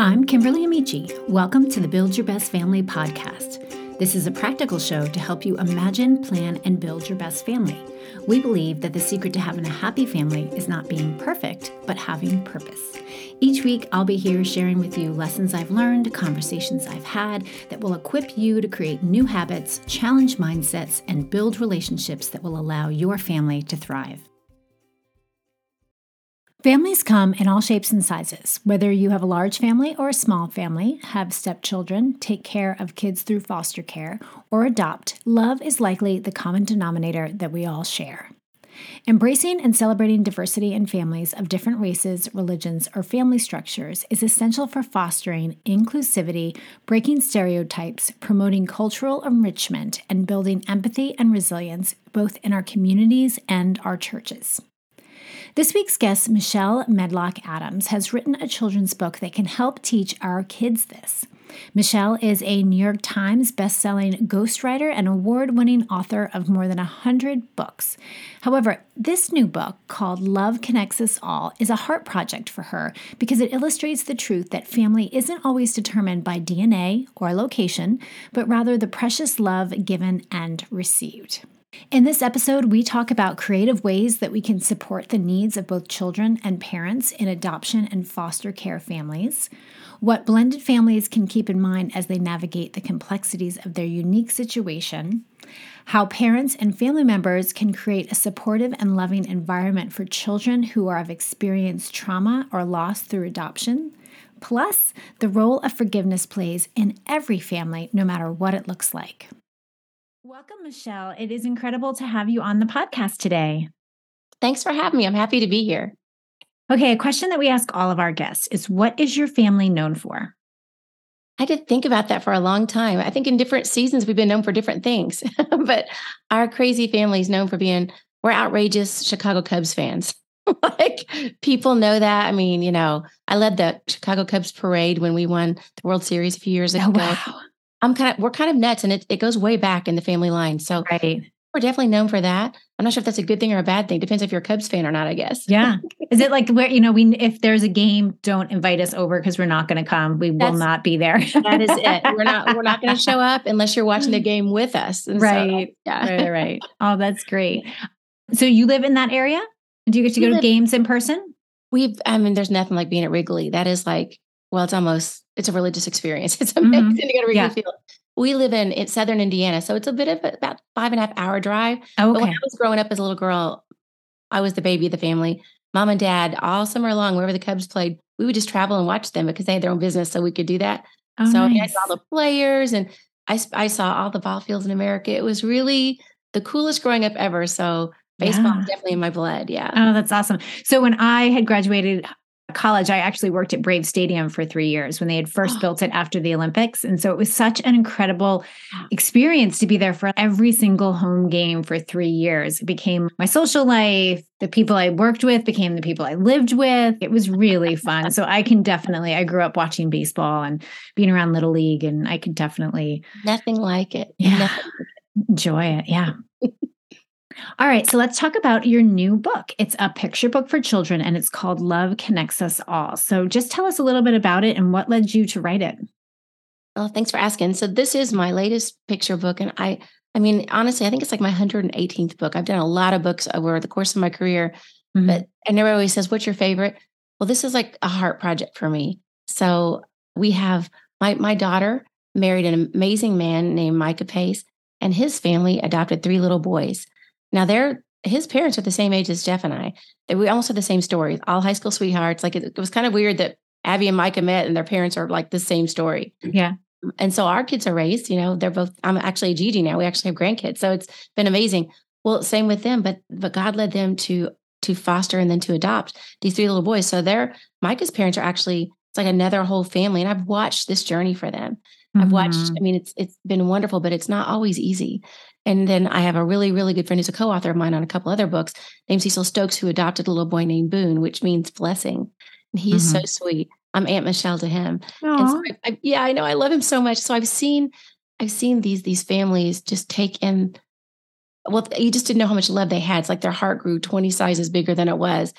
I'm Kimberly Amici. Welcome to the Build Your Best Family podcast. This is a practical show to help you imagine, plan, and build your best family. We believe that the secret to having a happy family is not being perfect, but having purpose. Each week, I'll be here sharing with you lessons I've learned, conversations I've had that will equip you to create new habits, challenge mindsets, and build relationships that will allow your family to thrive. Families come in all shapes and sizes. Whether you have a large family or a small family, have stepchildren, take care of kids through foster care, or adopt, love is likely the common denominator that we all share. Embracing and celebrating diversity in families of different races, religions, or family structures is essential for fostering inclusivity, breaking stereotypes, promoting cultural enrichment, and building empathy and resilience both in our communities and our churches. This week's guest, Michelle Medlock Adams, has written a children's book that can help teach our kids this. Michelle is a New York Times bestselling ghostwriter and award winning author of more than 100 books. However, this new book, called Love Connects Us All, is a heart project for her because it illustrates the truth that family isn't always determined by DNA or location, but rather the precious love given and received. In this episode, we talk about creative ways that we can support the needs of both children and parents in adoption and foster care families, what blended families can keep in mind as they navigate the complexities of their unique situation, how parents and family members can create a supportive and loving environment for children who have experienced trauma or loss through adoption, plus the role of forgiveness plays in every family, no matter what it looks like. Welcome, Michelle. It is incredible to have you on the podcast today. Thanks for having me. I'm happy to be here. Okay, a question that we ask all of our guests is what is your family known for? I did think about that for a long time. I think in different seasons we've been known for different things, but our crazy family is known for being we're outrageous Chicago Cubs fans. like people know that. I mean, you know, I led the Chicago Cubs parade when we won the World Series a few years oh, ago. Oh, wow. I'm kind of we're kind of nuts and it, it goes way back in the family line. So right. we're definitely known for that. I'm not sure if that's a good thing or a bad thing. Depends if you're a Cubs fan or not, I guess. Yeah. Is it like where, you know, we if there's a game, don't invite us over because we're not going to come. We that's, will not be there. that is it. We're not we're not going to show up unless you're watching the game with us. And right. So, yeah. Right, right. Oh, that's great. So you live in that area? Do you get to we go live, to games in person? We've I mean, there's nothing like being at Wrigley. That is like well, it's almost it's a religious experience. It's amazing mm-hmm. to go to Wrigley yeah. Field. We live in, in southern Indiana, so it's a bit of a, about five and a half hour drive. Oh, okay. But when I was growing up as a little girl, I was the baby of the family. Mom and dad, all summer long, wherever the Cubs played, we would just travel and watch them because they had their own business, so we could do that. Oh, so nice. I saw the players, and I I saw all the ball fields in America. It was really the coolest growing up ever. So baseball yeah. definitely in my blood. Yeah. Oh, that's awesome. So when I had graduated college, I actually worked at Brave Stadium for three years when they had first built it after the Olympics. And so it was such an incredible experience to be there for every single home game for three years. It became my social life. The people I worked with became the people I lived with. It was really fun. So I can definitely, I grew up watching baseball and being around Little League, and I could definitely. Nothing like it. Yeah. Nothing. Enjoy it. Yeah. All right, so let's talk about your new book. It's a picture book for children and it's called Love Connects Us All. So just tell us a little bit about it and what led you to write it. Well, thanks for asking. So this is my latest picture book and I I mean, honestly, I think it's like my 118th book. I've done a lot of books over the course of my career, mm-hmm. but and everybody always says, "What's your favorite?" Well, this is like a heart project for me. So we have my my daughter married an amazing man named Micah Pace, and his family adopted three little boys. Now they're his parents are the same age as Jeff and I. We almost have the same stories, all high school sweethearts. Like it, it was kind of weird that Abby and Micah met and their parents are like the same story. Yeah. And so our kids are raised, you know, they're both, I'm actually a Gigi now. We actually have grandkids. So it's been amazing. Well, same with them, but but God led them to to foster and then to adopt these three little boys. So they're Micah's parents are actually it's like another whole family. And I've watched this journey for them. Mm-hmm. I've watched, mm-hmm. I mean, it's it's been wonderful, but it's not always easy. And then I have a really, really good friend who's a co-author of mine on a couple other books named Cecil Stokes, who adopted a little boy named Boone, which means blessing. And he is mm-hmm. so sweet. I'm Aunt Michelle to him. And so I, I, yeah, I know I love him so much. So I've seen, I've seen these these families just take in. Well, you just didn't know how much love they had. It's like their heart grew 20 sizes bigger than it was.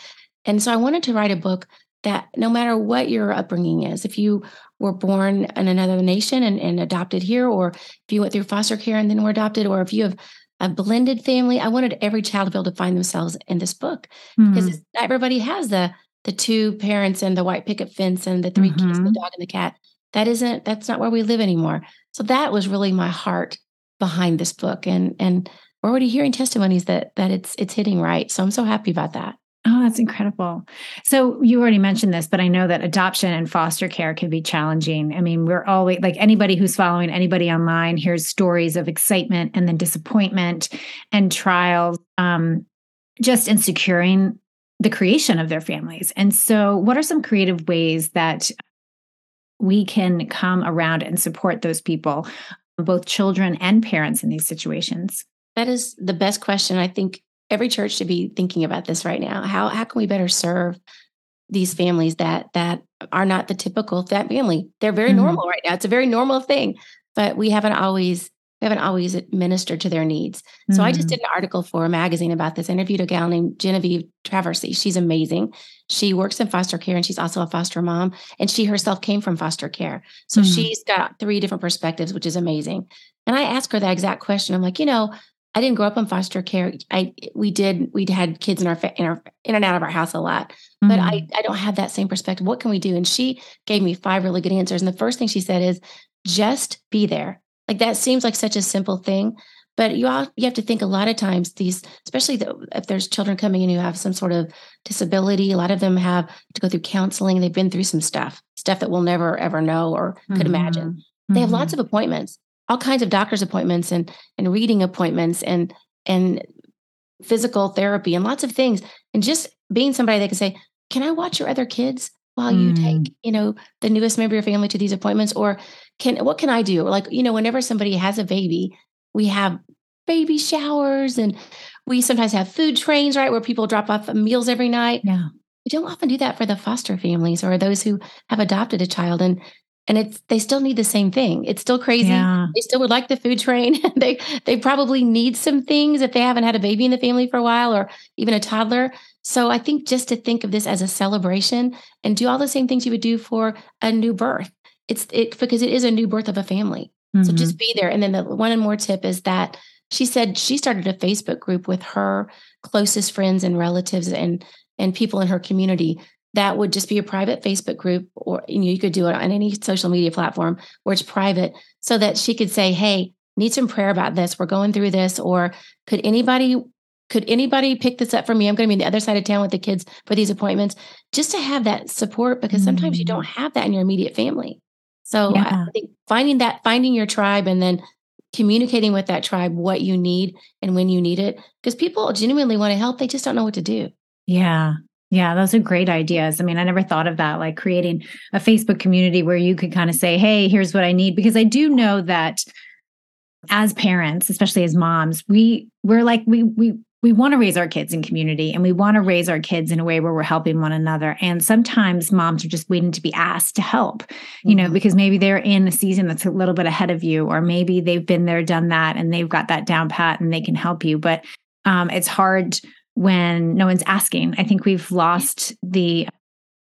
And so I wanted to write a book that no matter what your upbringing is, if you were born in another nation and, and adopted here, or if you went through foster care and then were adopted, or if you have a blended family, I wanted every child to be able to find themselves in this book mm-hmm. because everybody has the the two parents and the white picket fence and the 3 mm-hmm. kids, the mm-hmm. dog and the cat. That isn't that's not where we live anymore. So that was really my heart behind this book, and and we're already hearing testimonies that that it's it's hitting right. So I'm so happy about that. Oh, that's incredible. So you already mentioned this, but I know that adoption and foster care can be challenging. I mean, we're always like anybody who's following anybody online hears stories of excitement and then disappointment and trials um, just in securing the creation of their families. And so, what are some creative ways that we can come around and support those people, both children and parents in these situations? That is the best question. I think every church should be thinking about this right now. How how can we better serve these families that that are not the typical that family? They're very mm-hmm. normal right now. It's a very normal thing, but we haven't always we haven't always ministered to their needs. Mm-hmm. So I just mm-hmm. did an article for a magazine about this. I interviewed a gal named Genevieve Traversy. She's amazing. She works in foster care and she's also a foster mom. And she herself came from foster care. So mm-hmm. she's got three different perspectives, which is amazing. And I asked her that exact question. I'm like, you know, I didn't grow up in foster care. I we did we had kids in our in our in and out of our house a lot, but mm-hmm. I I don't have that same perspective. What can we do? And she gave me five really good answers. And the first thing she said is just be there. Like that seems like such a simple thing, but you all you have to think a lot of times these, especially the, if there's children coming in who have some sort of disability, a lot of them have to go through counseling. They've been through some stuff, stuff that we'll never ever know or could mm-hmm. imagine. They have lots mm-hmm. of appointments all kinds of doctor's appointments and and reading appointments and and physical therapy and lots of things. And just being somebody that can say can i watch your other kids while you mm. take you know the newest member of your family to these appointments? Or can what can i do? Like you know whenever somebody has a baby we have baby showers and we sometimes have food trains right where people drop off meals every night. Yeah. We don't often do that for the foster families or those who have adopted a child. And and it's they still need the same thing. It's still crazy. Yeah. They still would like the food train. they they probably need some things if they haven't had a baby in the family for a while or even a toddler. So I think just to think of this as a celebration and do all the same things you would do for a new birth. It's it because it is a new birth of a family. Mm-hmm. So just be there. And then the one and more tip is that she said she started a Facebook group with her closest friends and relatives and and people in her community that would just be a private Facebook group, or you, know, you could do it on any social media platform where it's private, so that she could say, "Hey, need some prayer about this. We're going through this," or could anybody could anybody pick this up for me? I'm going to be on the other side of town with the kids for these appointments, just to have that support because sometimes mm. you don't mm. have that in your immediate family. So yeah. I think finding that, finding your tribe, and then communicating with that tribe what you need and when you need it, because people genuinely want to help, they just don't know what to do. Yeah, yeah, those are great ideas. I mean, I never thought of that, like creating a Facebook community where you could kind of say, hey, here's what I need. Because I do know that as parents, especially as moms, we we're like we we we want to raise our kids in community and we want to raise our kids in a way where we're helping one another. And sometimes moms are just waiting to be asked to help, you know, mm-hmm. because maybe they're in a season that's a little bit ahead of you, or maybe they've been there, done that, and they've got that down pat and they can help you. But um, it's hard when no one's asking. I think we've lost the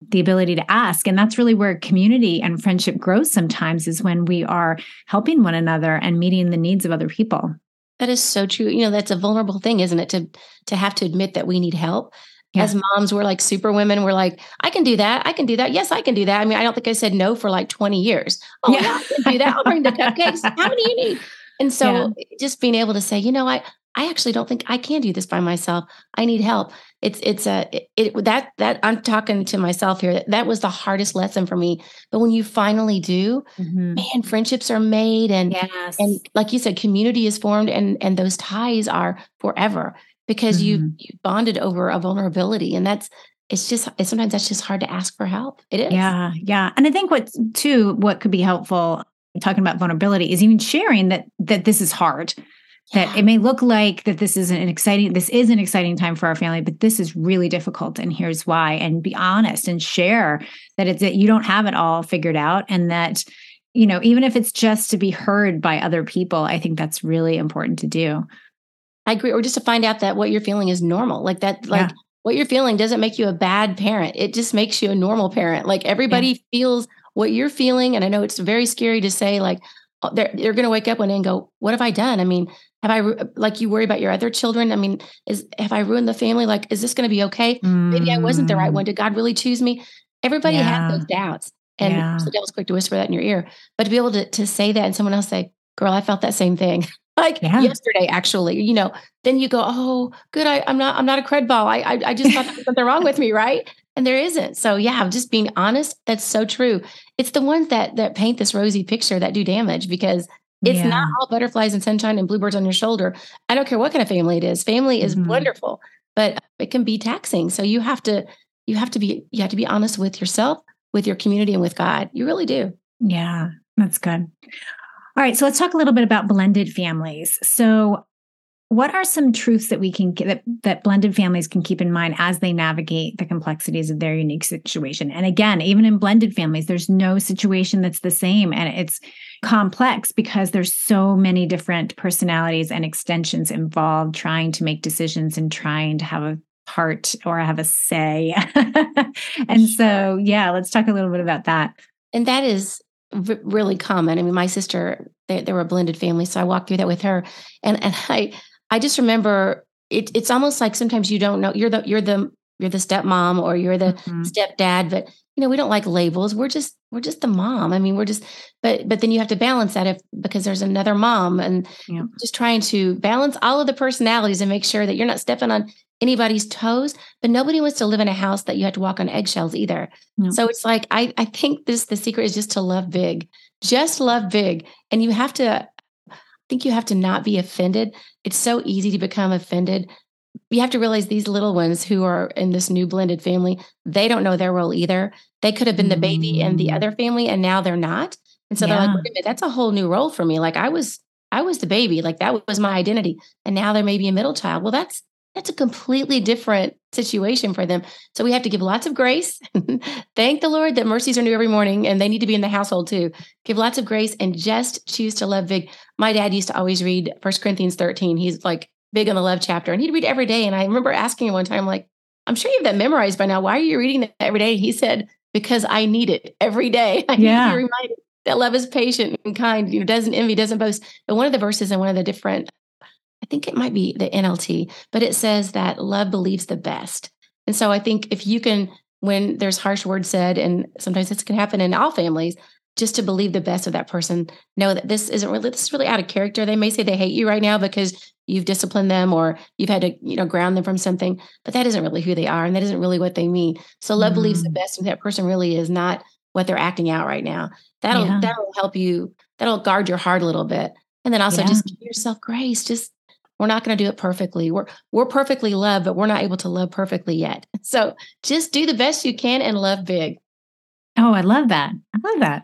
the ability to ask and that's really where community and friendship grows sometimes is when we are helping one another and meeting the needs of other people. That is so true. You know, that's a vulnerable thing, isn't it? To to have to admit that we need help. Yeah. As moms, we're like super women. We're like, I can do that. I can do that. Yes, I can do that. I mean, I don't think I said no for like 20 years. Oh, yeah, yeah I can do that. I'll bring the cupcakes. How many you need? And so yeah. just being able to say, you know, I I actually don't think I can do this by myself. I need help. It's it's a it, it, that that I'm talking to myself here. That, that was the hardest lesson for me. But when you finally do, mm-hmm. man, friendships are made and yes. and like you said, community is formed and and those ties are forever because mm-hmm. you you bonded over a vulnerability and that's it's just it's, sometimes that's just hard to ask for help. It is. Yeah, yeah. And I think what too what could be helpful talking about vulnerability is even sharing that that this is hard that yeah. it may look like that this is an exciting this is an exciting time for our family but this is really difficult and here's why and be honest and share that it's that you don't have it all figured out and that you know even if it's just to be heard by other people i think that's really important to do i agree or just to find out that what you're feeling is normal like that like yeah. what you're feeling doesn't make you a bad parent. It just makes you a normal parent. Like everybody yeah. feels what you're feeling. And I know it's very scary to say, like, oh, they're, they're going to wake up one day and go, What have I done? I mean, have I, like, you worry about your other children? I mean, is, have I ruined the family? Like, is this going to be okay? Mm. Maybe I wasn't the right one. Mm. Did God really choose me? Everybody yeah. has those doubts. And yeah. the devil's quick to whisper that in your ear. But to be able to, to say that and someone else say, Girl, I felt that same thing. like yeah. yesterday, actually, you know, then you go, Oh, good. I, am not, I'm not a cred ball. I, I, I just thought there was something wrong with me. Right. And there isn't. So yeah, just being honest. That's so true. It's the ones that, that paint this rosy picture that do damage because it's yeah. not all butterflies and sunshine and bluebirds on your shoulder. I don't care what kind of family it is. Family is mm-hmm. wonderful, but it can be taxing. So you have to, you have to be, you have to be honest with yourself, with your community, and with God. You really do. Yeah, that's good. All right, so let's talk a little bit about blended families. So, what are some truths that we can that that blended families can keep in mind as they navigate the complexities of their unique situation? And again, even in blended families, there's no situation that's the same, and it's complex because there's so many different personalities and extensions involved trying to make decisions and trying to have a part or have a say. and so, yeah, let's talk a little bit about that. And that is really common. I mean, my sister, they, they were a blended family, so I walked through that with her, and and I I just remember it. It's almost like sometimes you don't know you're the you're the you're the stepmom or you're the mm-hmm. stepdad, but you know we don't like labels. We're just we're just the mom. I mean, we're just but but then you have to balance that if because there's another mom and yeah. just trying to balance all of the personalities and make sure that you're not stepping on anybody's toes, but nobody wants to live in a house that you have to walk on eggshells either. No. So it's like I I think this the secret is just to love big. Just love big. And you have to think you have to not be offended. It's so easy to become offended. You have to realize these little ones who are in this new blended family, they don't know their role either. They could have been the baby in the mm. other family and now they're not. And so yeah. they're like, wait a minute, that's a whole new role for me. Like I was I was the baby, like that was my identity. And now there may be a middle child. Well, that's that's a completely different situation for them. So we have to give lots of grace. Thank the Lord that mercies are new every morning and they need to be in the household too. Give lots of grace and just choose to love big. My dad used to always read First Corinthians 13. He's like big on the love chapter and he'd read every day. And I remember asking him one time, like, I'm sure you have that memorized by now. Why are you reading that every day? He said, because I need it every day. I yeah. need to be reminded that love is patient and kind, you know, doesn't envy, doesn't boast. But one of the verses in one of the different I think it might be the NLT, but it says that love believes the best. And so I think if you can, when there's harsh words said, and sometimes this can happen in all families, just to believe the best of that person, know that this isn't really this is really out of character. They may say they hate you right now because you've disciplined them or you've had to, you know, ground them from something, but that isn't really who they are and that isn't really what they mean. So love mm. believes the mm. best and that person really is not what they're acting out right now. That'll yeah. that'll help you, that'll guard your heart a little bit. And then also yeah. just give yourself grace. Just we're not going to do it perfectly. We're we're perfectly loved, but we're not able to love perfectly yet. So just do the best you can and love big. Oh, I love that. I love that.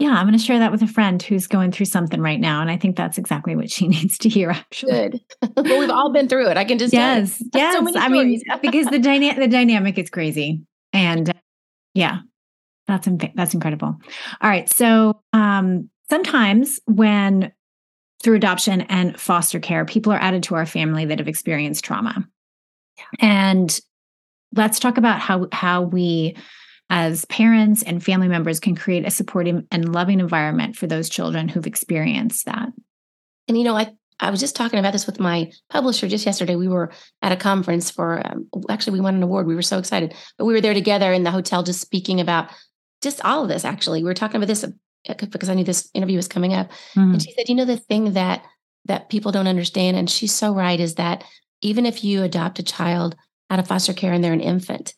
Yeah, I'm going to share that with a friend who's going through something right now, and I think that's exactly what she needs to hear. Actually, good. well, we've all been through it. I can just yes, yes. So I mean, because the dynamic the dynamic is crazy, and uh, yeah, that's that's incredible. All right, so um, sometimes when through adoption and foster care, people are added to our family that have experienced trauma. And let's talk about how how we as parents and family members can create a supportive and loving environment for those children who've experienced that. And you know, I I was just talking about this with my publisher just yesterday. We were at a conference for um, actually we won an award. We were so excited, but we were there together in the hotel just speaking about just all of this. Actually, we were talking about this because I knew this interview was coming up. Mm-hmm. And she said, you know, the thing that that people don't understand, and she's so right, is that even if you adopt a child out of foster care and they're an infant,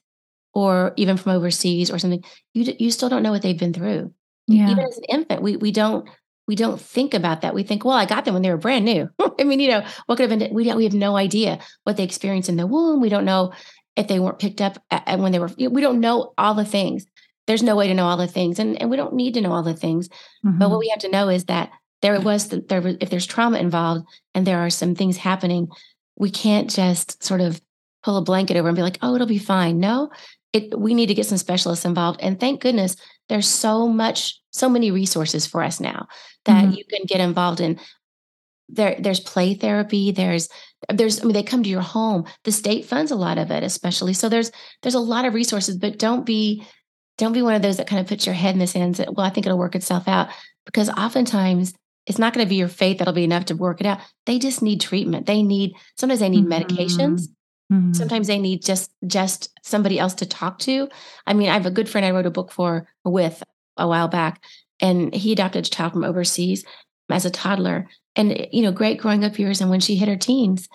or even from overseas or something, you you still don't know what they've been through. Yeah. Even as an infant, we we don't we don't think about that. We think, well, I got them when they were brand new. I mean, you know, what could have been? We don't. We have no idea what they experienced in the womb. We don't know if they weren't picked up at, when they were. We don't know all the things there's no way to know all the things and, and we don't need to know all the things mm-hmm. but what we have to know is that there was the, there if there's trauma involved and there are some things happening we can't just sort of pull a blanket over and be like oh it'll be fine no it we need to get some specialists involved and thank goodness there's so much so many resources for us now that mm-hmm. you can get involved in there there's play therapy there's there's i mean they come to your home the state funds a lot of it especially so there's there's a lot of resources but don't be don't be one of those that kind of puts your head in the sand and say, well i think it'll work itself out. Because oftentimes it's not going to be your faith that'll be enough to work it out. They just need treatment. They need sometimes they need mm-hmm. medications. Mm-hmm. sometimes they need just just somebody else to talk to. I mean i have a good friend i wrote a book for with a while back and he adopted a child from overseas as a toddler. And you know great growing up years and when she hit her teens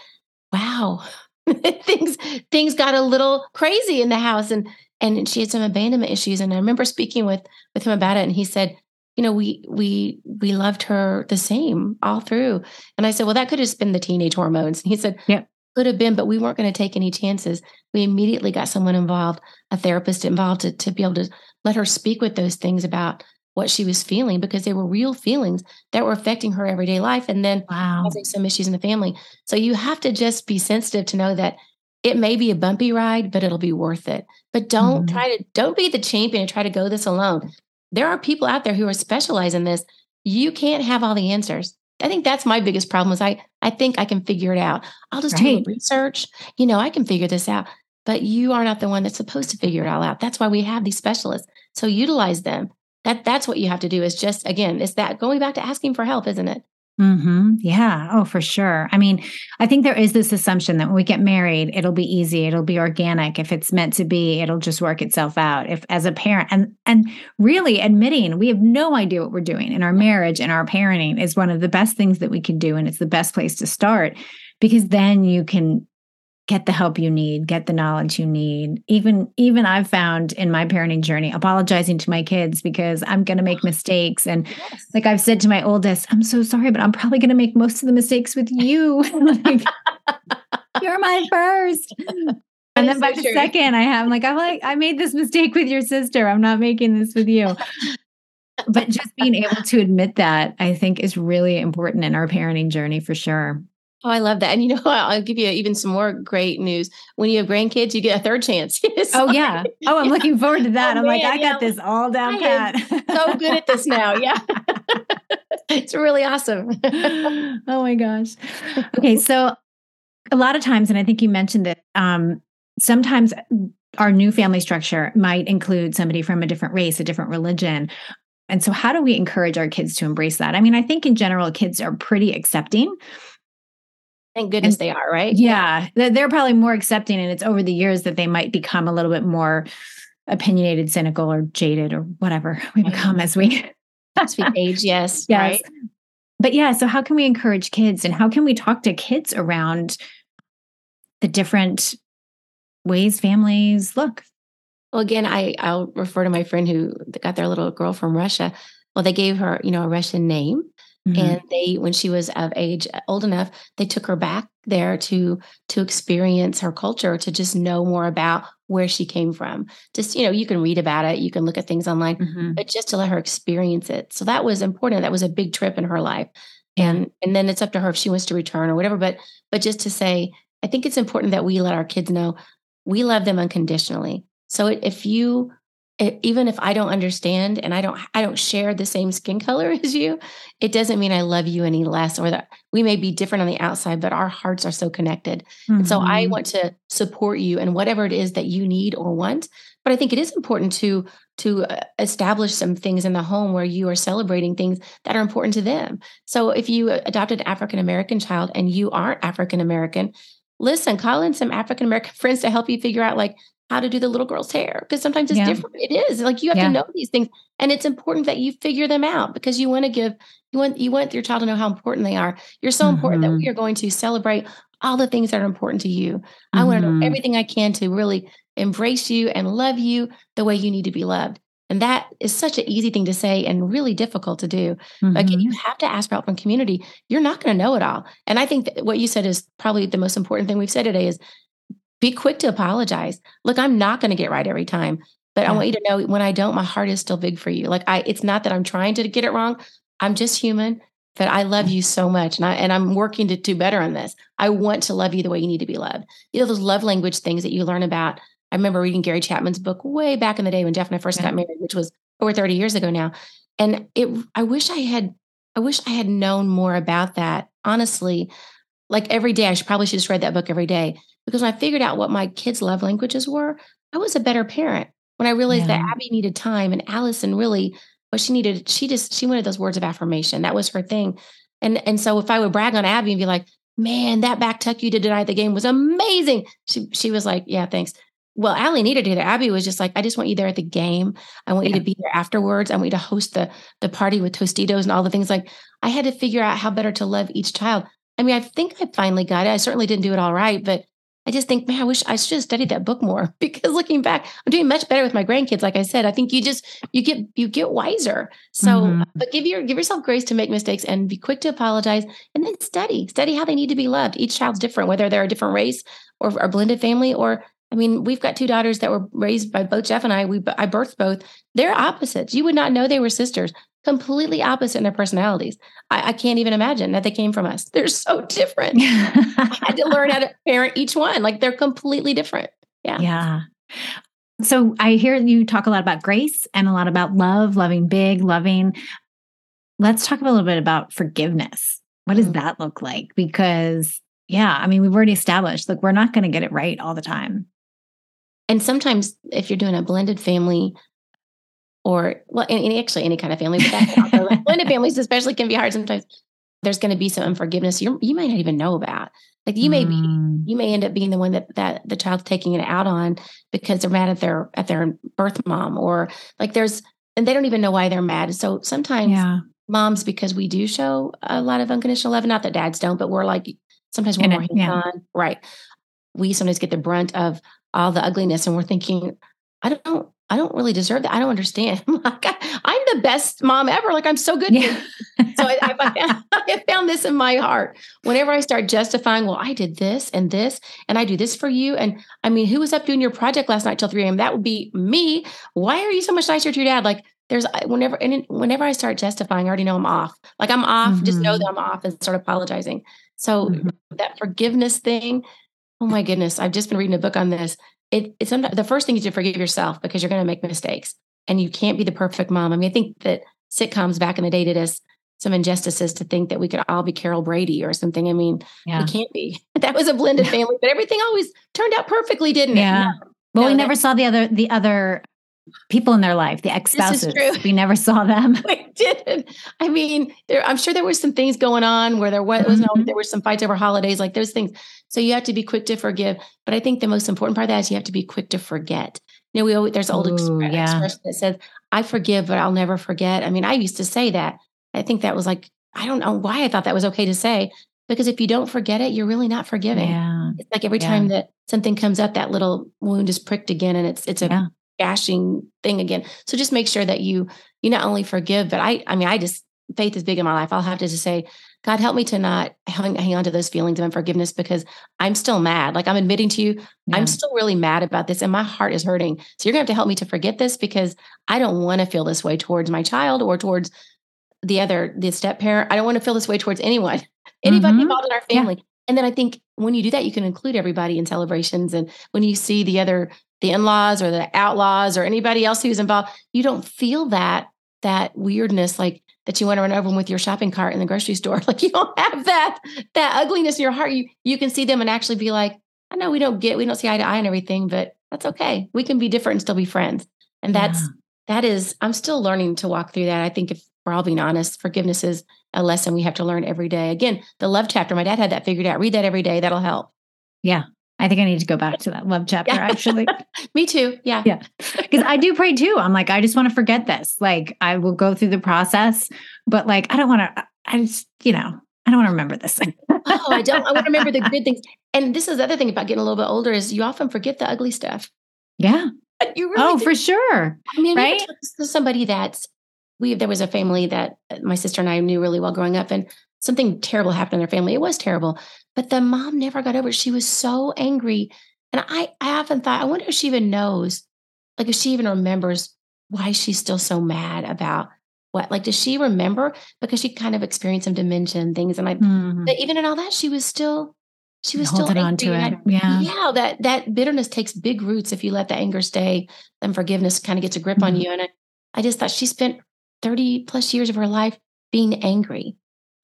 wow things things got a little crazy in the house. And and she had some abandonment issues and i remember speaking with with him about it and he said you know we we we loved her the same all through and i said well that could have just been the teenage hormones and he said yeah could have been but we weren't going to take any chances we immediately got someone involved a therapist involved to, to be able to let her speak with those things about what she was feeling because they were real feelings that were affecting her everyday life and then wow. causing some issues in the family. So you have to just be sensitive to know that it may be a bumpy ride, but it'll be worth it. But don't mm-hmm. try to don't be the champion and try to go this alone. There are people out there who are specialized in this. You can't have all the answers. I think that's my biggest problem is I I think I can figure it out. I'll just right. do research. You know, I can figure this out. But you are not the one that's supposed to figure it all out. That's why we have these specialists. So utilize them that that's what you have to do is just again it's that going back to asking for help isn't it hmm Yeah. Oh, for sure. I mean, I think there is this assumption that when we get married, it'll be easy. It'll be organic. If it's meant to be, it'll just work itself out. If as a parent and and really admitting we have no idea what we're doing in our marriage and our parenting is one of the best things that we can do. And it's the best place to start because then you can get the help you need get the knowledge you need. Even even i've found in my parenting journey apologizing to my kids because i'm going to make oh, mistakes. And yes. like i've said to my oldest i'm so sorry but i'm probably going to make most of the mistakes with you. Like, you're my first. And then by the second i have like i'm like i made this mistake with your sister. I'm not making this with you. But just being able to admit that i think is really important in our parenting journey for sure Oh, I love that. And you know, I'll give you even some more great news. When you have grandkids, you get a third chance. oh, yeah. Oh, I'm yeah. looking forward to that. Oh, I'm man, like, I yeah. got this all down pat. so good at this now. Yeah. it's really awesome. oh my gosh. Okay. So a lot of times, and I think you mentioned it, um, sometimes our new family structure might include somebody from a different race, a different religion. And so, how do we encourage our kids to embrace that? I mean, I think in general, kids are pretty accepting Thank goodness and, they are, right? Yeah. They're probably more accepting. And it's over the years that they might become a little bit more opinionated, cynical, or jaded, or whatever we mm-hmm. become as we as we age. Yes. yes. Right. But yeah, so how can we encourage kids and how can we talk to kids around the different ways families look? Well, again, I, I'll refer to my friend who got their little girl from Russia. Well, they gave her, you know, a Russian name Mm-hmm. And they, when she was of age, uh, old enough, they took her back there to to experience her culture, to just know more about where she came from. Just you know, you can read about it, you can look at things online, mm-hmm. but just to let her experience it. So that was important. That was a big trip in her life, and and then it's up to her if she wants to return or whatever. But but just to say, I think it's important that we let our kids know we love them unconditionally. So if you it, even if I don't understand and I don't I don't share the same skin color as you, it doesn't mean I love you any less or that we may be different on the outside, but our hearts are so connected. Mm-hmm. And so I mm-hmm. want to support you and whatever it is that you need or want. But I think it is important to to uh, establish some things in the home where you are celebrating things that are important to them. So if you adopted an African American child and you aren't African American, listen, call in some African American friends to help you figure out like how to do the little girl's hair because sometimes it's yeah. different. It is like you have yeah. to know these things, and it's important that you figure them out because you want to give you want you want your child to know how important they are. You're so mm-hmm. important that we mm-hmm. are going to celebrate all the things that are important to you. Mm-hmm. I want to know mm-hmm. everything I can to really embrace you and love you the way you need to be loved. And that is such an easy thing to say and really difficult to do. Mm-hmm. But again, you have to ask for help from community. You're not going to know it all. And I think what you said is probably the most important thing we've said today is be quick to apologize. Look, I'm not going to get right every time, but yeah. I want you to know when I don't, my heart is still big for you. Like I, it's not that I'm trying to get it wrong. I'm just human, but I love you so much. And I, and I'm working to do better on this. I want to love you the way you need to be loved. You know, those love language things that you learn about. I remember reading Gary Chapman's book way back in the day when Jeff and I first yeah. got married, which was over 30 years ago now. And it, I wish I had, I wish I had known more about that honestly, like every day, I should probably should just read that book every day because when I figured out what my kids' love languages were, I was a better parent. When I realized yeah. that Abby needed time and Allison really, what she needed, she just she wanted those words of affirmation. That was her thing. And and so if I would brag on Abby and be like, man, that back tuck you did tonight at the game was amazing. She she was like, yeah, thanks. Well, Allie needed to. Abby was just like, I just want you there at the game. I want yeah. you to be there afterwards. I want you to host the the party with Tostitos and all the things. Like I had to figure out how better to love each child. I mean, I think I finally got it. I certainly didn't do it all right, but I just think, man, I wish I should have studied that book more because looking back, I'm doing much better with my grandkids. Like I said, I think you just you get you get wiser. So, mm-hmm. but give your give yourself grace to make mistakes and be quick to apologize, and then study study how they need to be loved. Each child's different, whether they're a different race or a blended family, or I mean, we've got two daughters that were raised by both Jeff and I. We I birthed both. They're opposites. You would not know they were sisters completely opposite in their personalities. I, I, can't even imagine that they came from us. They're so different. I had to learn how to parent each one. Like they're completely different. Yeah. Yeah. So I hear you talk a lot about grace and a lot about love, loving big, loving. Let's talk a little bit about forgiveness. What does mm. that look like? Because, yeah, I mean, we've already established, look, we're not going to get it right all the time. And sometimes if you're doing a blended family, or well, any, actually any kind of family, but blended families especially can be hard sometimes. There's going to be some unforgiveness you you might not even know about. Like you may mm. be, you may end up being the one that that the child's taking it out on because they're mad at their at their birth mom, or like there's and they don't even know why they're mad. So sometimes yeah. moms, because we do show a lot of unconditional love, not that dads don't, but we're like sometimes we're more hands yeah. on, right? We sometimes get the brunt of all the ugliness, and we're thinking, I don't I don't really deserve that. I don't understand. I'm like, I'm the best mom ever. Like, I'm so good. Yeah. so I, I, I, found this in my heart. Whenever I start justifying, well, I did this and this, and I do this for you. And I mean, who was up doing your project last night till 3 a.m.? That would be me. Why are you so much nicer to your dad? Like, there's whenever and whenever I start justifying, I already know I'm off. Like I'm off. Mm-hmm. Just know mm-hmm. that I'm off and start apologizing. So mm-hmm. that forgiveness thing. Oh my goodness, I've just been reading a book on this it, it's the first thing is to forgive yourself because you're going to make mistakes and you can't be the perfect mom. I mean, I think that sitcoms back in the day did us some injustices to think that we could all be Carol Brady or something. I mean, yeah. we can't be. That was a blended family, but everything always turned out perfectly, didn't yeah. it? No, well, no, we never saw the other the other people in their life, the ex spouses. We never saw them. we didn't. I mean, there. I'm sure there were some things going on where there was, mm-hmm. no, there were some fights over holidays, like those things. So you have to be quick to forgive. But I think the most important part of that is you have to be quick to forget. You know, we always there's old Ooh, yeah. expression that says, "I forgive, but I'll never forget." I mean, I used to say that. I think that was like I don't know why I thought that was okay to say because if you don't forget it, you're really not forgiving. Yeah. It's like every yeah. time that something comes up, that little wound is pricked again, and it's it's a yeah gashing thing again. So just make sure that you you not only forgive, but I I mean I just faith is big in my life. I'll have to just say, God help me to not hang, hang on to those feelings of unforgiveness because I'm still mad. Like I'm admitting to you, yeah. I'm still really mad about this and my heart is hurting. So you're gonna have to help me to forget this because I don't want to feel this way towards my child or towards the other the step parent. I don't want to feel this way towards anyone, anybody mm-hmm. involved in our family. Yeah. And then I think when you do that, you can include everybody in celebrations. And when you see the other the in-laws or the outlaws or anybody else who's involved you don't feel that that weirdness like that you want to run over them with your shopping cart in the grocery store. Like you don't have that that ugliness in your heart. You you can see them and actually be like i know we don't get we don't see eye to eye and everything but that's okay. We can be different and still be friends. And that's yeah. that is i'm still learning to walk through that. I think if we're all being honest forgiveness is a lesson we have to learn every day. Again the love chapter my dad had that figured out. Read that every day. That'll help. Yeah I think I need to go back to that love chapter yeah. actually. Me too. Yeah. Yeah. Because I do pray too. I'm like, I just want to forget this. Like, I will go through the process, but like, I don't want to, I just, you know, I don't want to remember this. oh, I don't. I want to remember the good things. And this is the other thing about getting a little bit older is you often forget the ugly stuff. Yeah. You really oh, do. for sure. I mean, right? somebody that's, we, there was a family that uh, my sister and I knew really well growing up, and something terrible happened in their family. It was terrible. But the mom never got over it. She was so angry. And I, I often thought, I wonder if she even knows, like if she even remembers why she's still so mad about what, like, does she remember? Because she kind of experienced some dementia and things. And I, mm-hmm. even in all that, she was still, she was holding still on to it. Yeah. Yeah. That, that bitterness takes big roots if you let the anger stay and forgiveness kind of gets a grip mm-hmm. on you. And I, I just thought she spent 30 plus years of her life being angry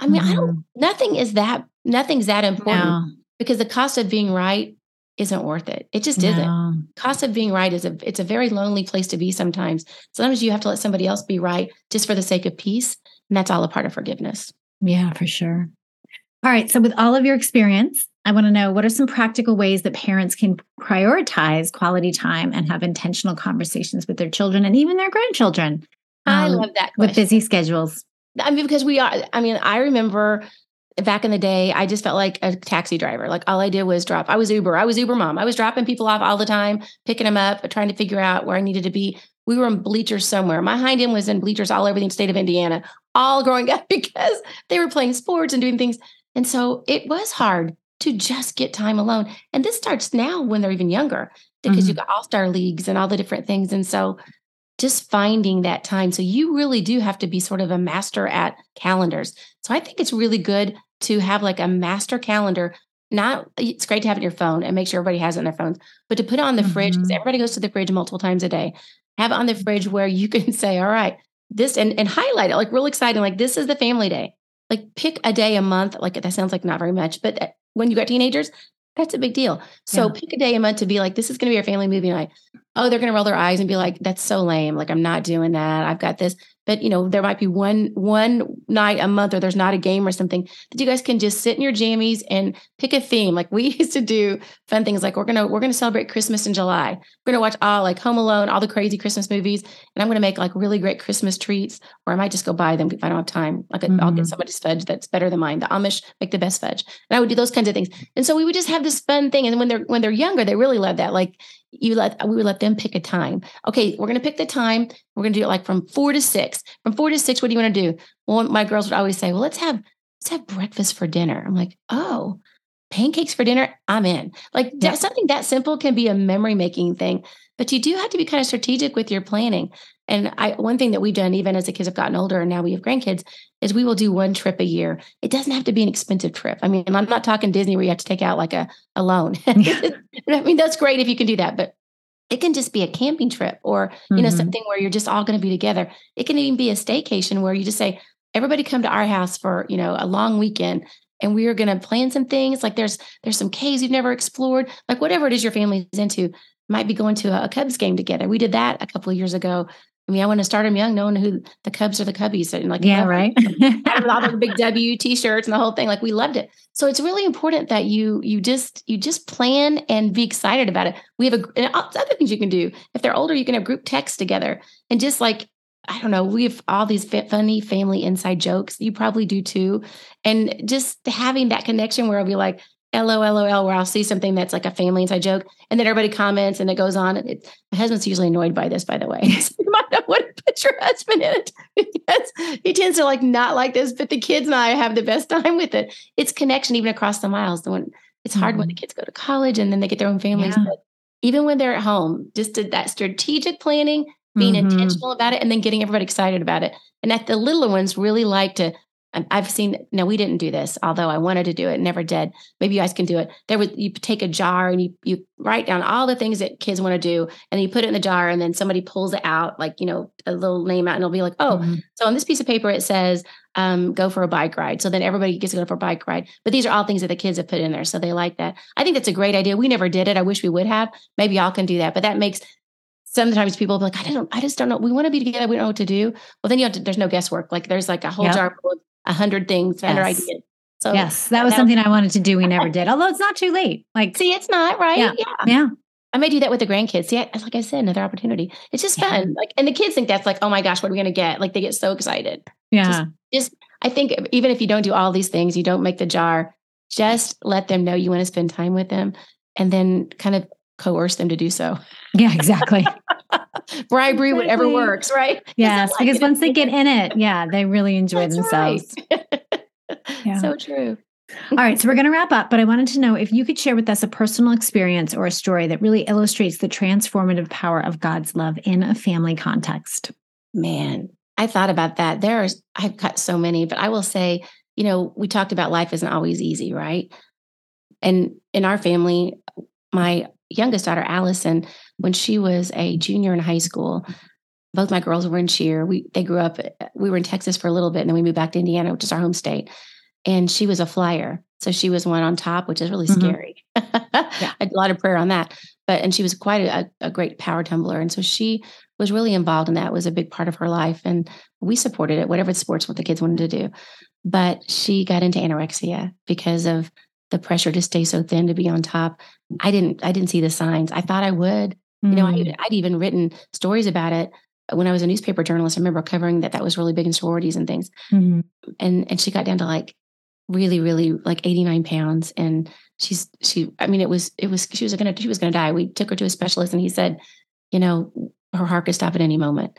I mean, mm-hmm. I don't, nothing is that, nothing's that important no. because the cost of being right isn't worth it. It just no. isn't. Cost of being right is a, it's a very lonely place to be sometimes. Sometimes you have to let somebody else be right just for the sake of peace. And that's all a part of forgiveness. Yeah, for sure. All right. So, with all of your experience, I want to know what are some practical ways that parents can prioritize quality time and have intentional conversations with their children and even their grandchildren? Um, I love that. Question. With busy schedules. I mean, because we are, I mean, I remember back in the day, I just felt like a taxi driver. Like all I did was drop. I was Uber. I was Uber mom. I was dropping people off all the time, picking them up, trying to figure out where I needed to be. We were in bleachers somewhere. My hind end was in bleachers all over the state of Indiana, all growing up because they were playing sports and doing things. And so it was hard to just get time alone. And this starts now when they're even younger because mm-hmm. you got all star leagues and all the different things. And so just finding that time. So you really do have to be sort of a master at calendars. So I think it's really good to have like a master calendar. Not it's great to have it in your phone and make sure everybody has it in their phones, but to put it on the mm-hmm. fridge because everybody goes to the fridge multiple times a day. Have it on the fridge where you can say, all right, this and, and highlight it like real exciting. Like this is the family day. Like pick a day a month. Like that sounds like not very much, but uh, when you got teenagers, that's a big deal. So yeah. pick a day a month to be like, this is going to be our family movie night. Oh, they're going to roll their eyes and be like, that's so lame. Like, I'm not doing that. I've got this but you know there might be one one night a month or there's not a game or something that you guys can just sit in your jammies and pick a theme like we used to do fun things like we're gonna we're gonna celebrate christmas in july we're gonna watch all like home alone all the crazy christmas movies and i'm gonna make like really great christmas treats or i might just go buy them if i don't have time like mm-hmm. i'll get mm-hmm. somebody's fudge that's better than mine the amish make the best fudge and i would do those kinds of things and so we would just have this fun thing and when they're when they're younger they really love that like you let we would let them pick a time. Okay, we're gonna pick the time. We're gonna do it like from four to six. From four to six, what do you want to do? Well, my girls would always say, "Well, let's have let's have breakfast for dinner." I'm like, "Oh, pancakes for dinner? I'm in." Like yeah. something that simple can be a memory making thing, but you do have to be kind of strategic with your planning. And I one thing that we've done, even as the kids have gotten older, and now we have grandkids, is we will do one trip a year. It doesn't have to be an expensive trip. I mean, I'm not talking Disney where you have to take out like a, a loan. I mean, that's great if you can do that, but it can just be a camping trip or, you mm-hmm. know, something where you're just all going to be together. It can even be a staycation where you just say, everybody come to our house for, you know, a long weekend and we are going to plan some things like there's there's some caves you've never explored like whatever it is your family is into might be going to a, a cubs game together we did that a couple of years ago I mean, I want to start them young, knowing who the Cubs are the Cubbies, and like yeah, right, with all the big W T-shirts and the whole thing. Like we loved it. So it's really important that you you just you just plan and be excited about it. We have a other things you can do. If they're older, you can have group texts together and just like I don't know, we have all these funny family inside jokes. You probably do too. And just having that connection where I'll be like, LOLOL, where I'll see something that's like a family inside joke, and then everybody comments and it goes on. It, my husband's usually annoyed by this, by the way. so you might not want to put your husband in it because he tends to like not like this, but the kids and I have the best time with it. It's connection even across the miles. The one it's hard mm-hmm. when the kids go to college and then they get their own families, yeah. but even when they're at home, just that strategic planning, being mm-hmm. intentional about it, and then getting everybody excited about it. And that the little ones really like to I've seen, no, we didn't do this, although I wanted to do it, never did. Maybe you guys can do it. There was, you take a jar and you, you write down all the things that kids want to do, and you put it in the jar, and then somebody pulls it out, like, you know, a little name out, and it'll be like, oh, mm-hmm. so on this piece of paper, it says, um, go for a bike ride. So then everybody gets to go for a bike ride. But these are all things that the kids have put in there. So they like that. I think that's a great idea. We never did it. I wish we would have. Maybe y'all can do that. But that makes sometimes people be like, I don't, I just don't know. We want to be together. We don't know what to do. Well, then you have to, there's no guesswork. Like there's like a whole jar full of a hundred things, yes. ideas. So yes, that was something I wanted to do. We never did, although it's not too late. Like, see, it's not right. Yeah, yeah. yeah. I may do that with the grandkids. Yeah, like I said, another opportunity. It's just fun. Like, and the kids think that's like, oh my gosh, what are we gonna get? Like, they get so excited. Yeah. Just, just, I think even if you don't do all these things, you don't make the jar. Just let them know you want to spend time with them, and then kind of coerce them to do so. Yeah, exactly. Bribery, exactly. whatever works, right? Yes, like because once they get in it, yeah, they really enjoy That's themselves. Right. yeah. So true. All right, so we're going to wrap up, but I wanted to know if you could share with us a personal experience or a story that really illustrates the transformative power of God's love in a family context. Man, I thought about that. There's, I've got so many, but I will say, you know, we talked about life isn't always easy, right? And in our family, my youngest daughter, Allison, when she was a junior in high school, both my girls were in cheer. We they grew up. We were in Texas for a little bit, and then we moved back to Indiana, which is our home state. And she was a flyer, so she was one on top, which is really mm-hmm. scary. yeah. a lot of prayer on that, but and she was quite a, a great power tumbler, and so she was really involved in that. It was a big part of her life, and we supported it, whatever sports what the kids wanted to do. But she got into anorexia because of the pressure to stay so thin to be on top. I didn't I didn't see the signs. I thought I would. Mm. You know, I, mm. I'd even written stories about it when I was a newspaper journalist. I remember covering that that was really big in sororities and things. Mm-hmm. And and she got down to like really really like 89 pounds and she's she I mean it was it was she was gonna she was gonna die. We took her to a specialist and he said, you know, her heart could stop at any moment.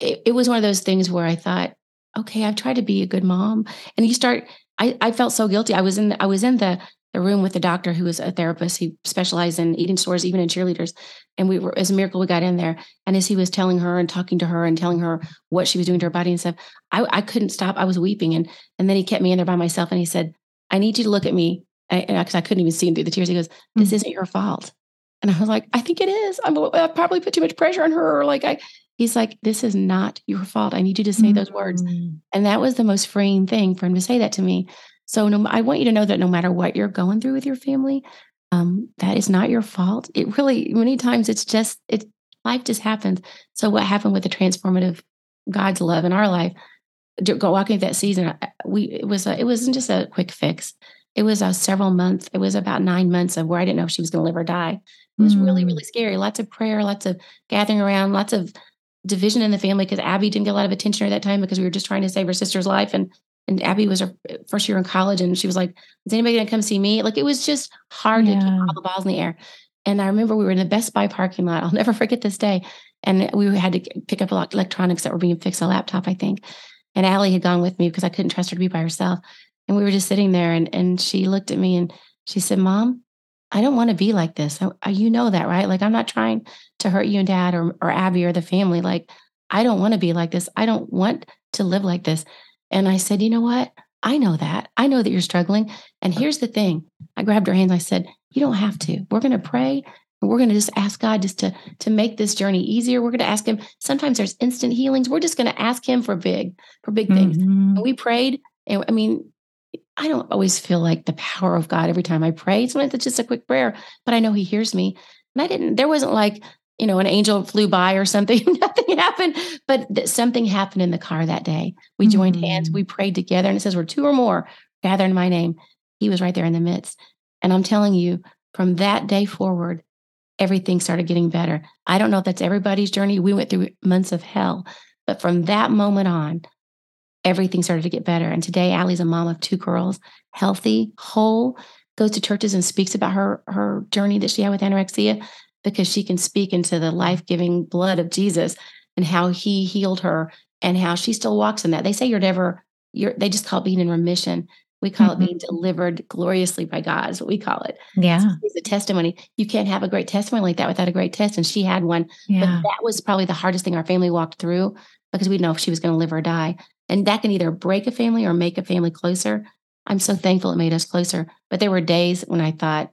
It, it was one of those things where I thought, okay, I've tried to be a good mom. And you start I, I felt so guilty. I was in I was in the the room with the doctor who was a therapist. He specialized in eating disorders, even in cheerleaders. And we were, as a miracle, we got in there. And as he was telling her and talking to her and telling her what she was doing to her body and stuff, I, I couldn't stop. I was weeping. And and then he kept me in there by myself and he said, I need you to look at me. Because I, I, couldn't even see him through the tears. He goes, This mm-hmm. isn't your fault. And I was like, I think it is. I'm, I probably put too much pressure on her. Or like I, he's like, this is not your fault. I need you to say mm-hmm. those words. Mm. And that was the most freeing thing for him to say that to me. So no, I want you to know that no matter what you're going through with your family, um, that is not your fault. It really, many times it's just, it, life just happens. So what happened with the transformative God's love in our life, go walking through that season, we, it was, a, it wasn't just a quick fix. It was a several months. It was about nine months of where I didn't know if she was going to live or die. It was mm. really, really scary. Lots of prayer, lots of gathering around, lots of division in the family because Abby didn't get a lot of attention at that time because we were just trying to save her sister's life. And and Abby was her first year in college, and she was like, "Is anybody going to come see me?" Like it was just hard yeah. to keep all the balls in the air. And I remember we were in the Best Buy parking lot. I'll never forget this day. And we had to pick up a lot electronics that were being fixed, a laptop, I think. And Allie had gone with me because I couldn't trust her to be by herself. And we were just sitting there, and and she looked at me and she said, "Mom, I don't want to be like this. I, you know that, right? Like I'm not trying to hurt you and Dad or or Abby or the family. Like I don't want to be like this. I don't want to live like this." And I said, you know what? I know that. I know that you're struggling. And here's the thing. I grabbed her hands. I said, you don't have to. We're going to pray and we're going to just ask God just to, to make this journey easier. We're going to ask him. Sometimes there's instant healings. We're just going to ask him for big, for big things. Mm-hmm. And we prayed. And I mean, I don't always feel like the power of God every time I pray. Sometimes it's just a quick prayer, but I know he hears me. And I didn't, there wasn't like, you know, an angel flew by or something. Nothing happened, but th- something happened in the car that day. We joined mm-hmm. hands, we prayed together, and it says, We're two or more gather in my name. He was right there in the midst. And I'm telling you, from that day forward, everything started getting better. I don't know if that's everybody's journey. We went through months of hell, but from that moment on, everything started to get better. And today, Allie's a mom of two girls, healthy, whole, goes to churches and speaks about her her journey that she had with anorexia because she can speak into the life giving blood of Jesus and how he healed her and how she still walks in that. They say you're never, you're, they just call it being in remission. We call mm-hmm. it being delivered gloriously by God, is what we call it. Yeah. So it's a testimony. You can't have a great testimony like that without a great test. And she had one. Yeah. But that was probably the hardest thing our family walked through because we didn't know if she was going to live or die. And that can either break a family or make a family closer. I'm so thankful it made us closer. But there were days when I thought,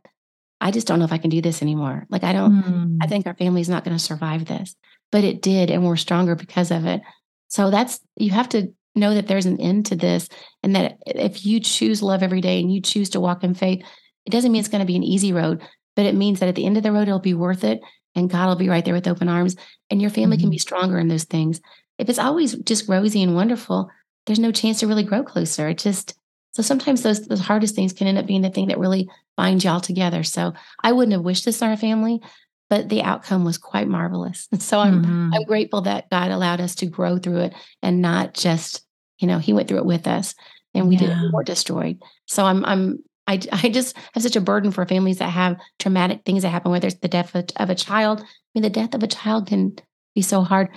I just don't know if I can do this anymore. Like, I don't, mm. I think our family is not going to survive this, but it did. And we're stronger because of it. So that's, you have to know that there's an end to this. And that if you choose love every day and you choose to walk in faith, it doesn't mean it's going to be an easy road, but it means that at the end of the road, it'll be worth it. And God will be right there with open arms. And your family mm. can be mm-hmm. stronger in those things. If it's always just rosy and wonderful, there's no chance to really grow closer. It just, so sometimes those the hardest things can end up being the thing that really binds y'all together. So I wouldn't have wished this on our family, but the outcome was quite marvelous. And so I'm mm-hmm. I'm grateful that God allowed us to grow through it and not just, you know, He went through it with us and we yeah. didn't we weren't destroyed. So I'm I'm I, I just have such a burden for families that have traumatic things that happen, whether it's the death of, of a child. I mean, the death of a child can be so hard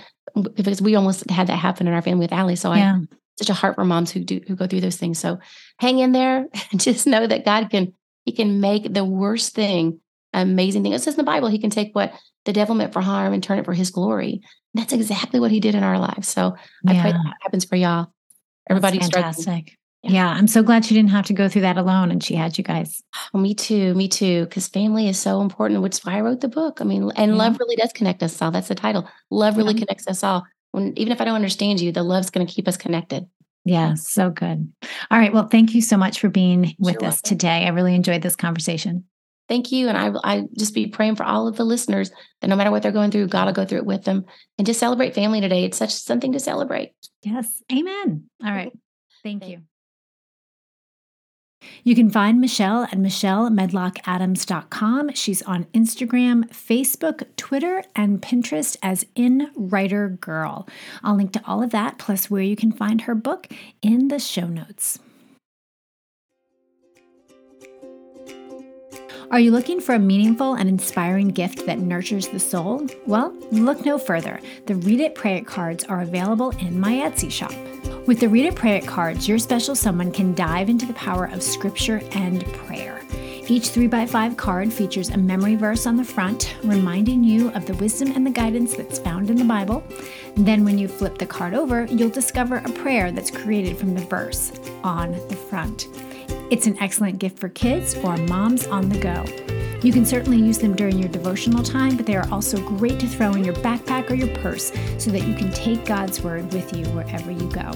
because we almost had that happen in our family with Allie. So yeah. I such a heart for moms who do who go through those things. So hang in there and just know that God can He can make the worst thing amazing thing. It says in the Bible, He can take what the devil meant for harm and turn it for His glory. And that's exactly what He did in our lives. So yeah. I pray that happens for y'all. Everybody's fantastic. Yeah. yeah. I'm so glad she didn't have to go through that alone and she had you guys. Oh, me too. Me too. Because family is so important, which is why I wrote the book. I mean, and yeah. love really does connect us all. That's the title. Love really yeah. connects us all. When even if I don't understand you, the love's going to keep us connected. Yeah, so good. All right. Well, thank you so much for being with sure us welcome. today. I really enjoyed this conversation. Thank you. And I I just be praying for all of the listeners that no matter what they're going through, God will go through it with them. And just celebrate family today. It's such something to celebrate. Yes. Amen. All right. Thank you. You can find Michelle at michellemedlockadams.com. She's on Instagram, Facebook, Twitter, and Pinterest as In Writer Girl. I'll link to all of that, plus where you can find her book in the show notes. Are you looking for a meaningful and inspiring gift that nurtures the soul? Well, look no further. The Read It, Pray It cards are available in my Etsy shop. With the Read It, Pray It cards, your special someone can dive into the power of scripture and prayer. Each 3x5 card features a memory verse on the front, reminding you of the wisdom and the guidance that's found in the Bible. Then, when you flip the card over, you'll discover a prayer that's created from the verse on the front. It's an excellent gift for kids or moms on the go. You can certainly use them during your devotional time, but they are also great to throw in your backpack or your purse so that you can take God's Word with you wherever you go.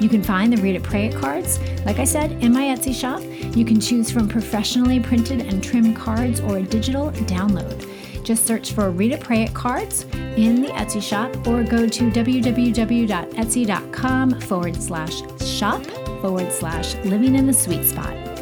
You can find the Read It Pray It cards, like I said, in my Etsy shop. You can choose from professionally printed and trimmed cards or a digital download. Just search for Read It Pray It cards in the Etsy shop or go to www.etsy.com forward slash shop forward slash living in the sweet spot.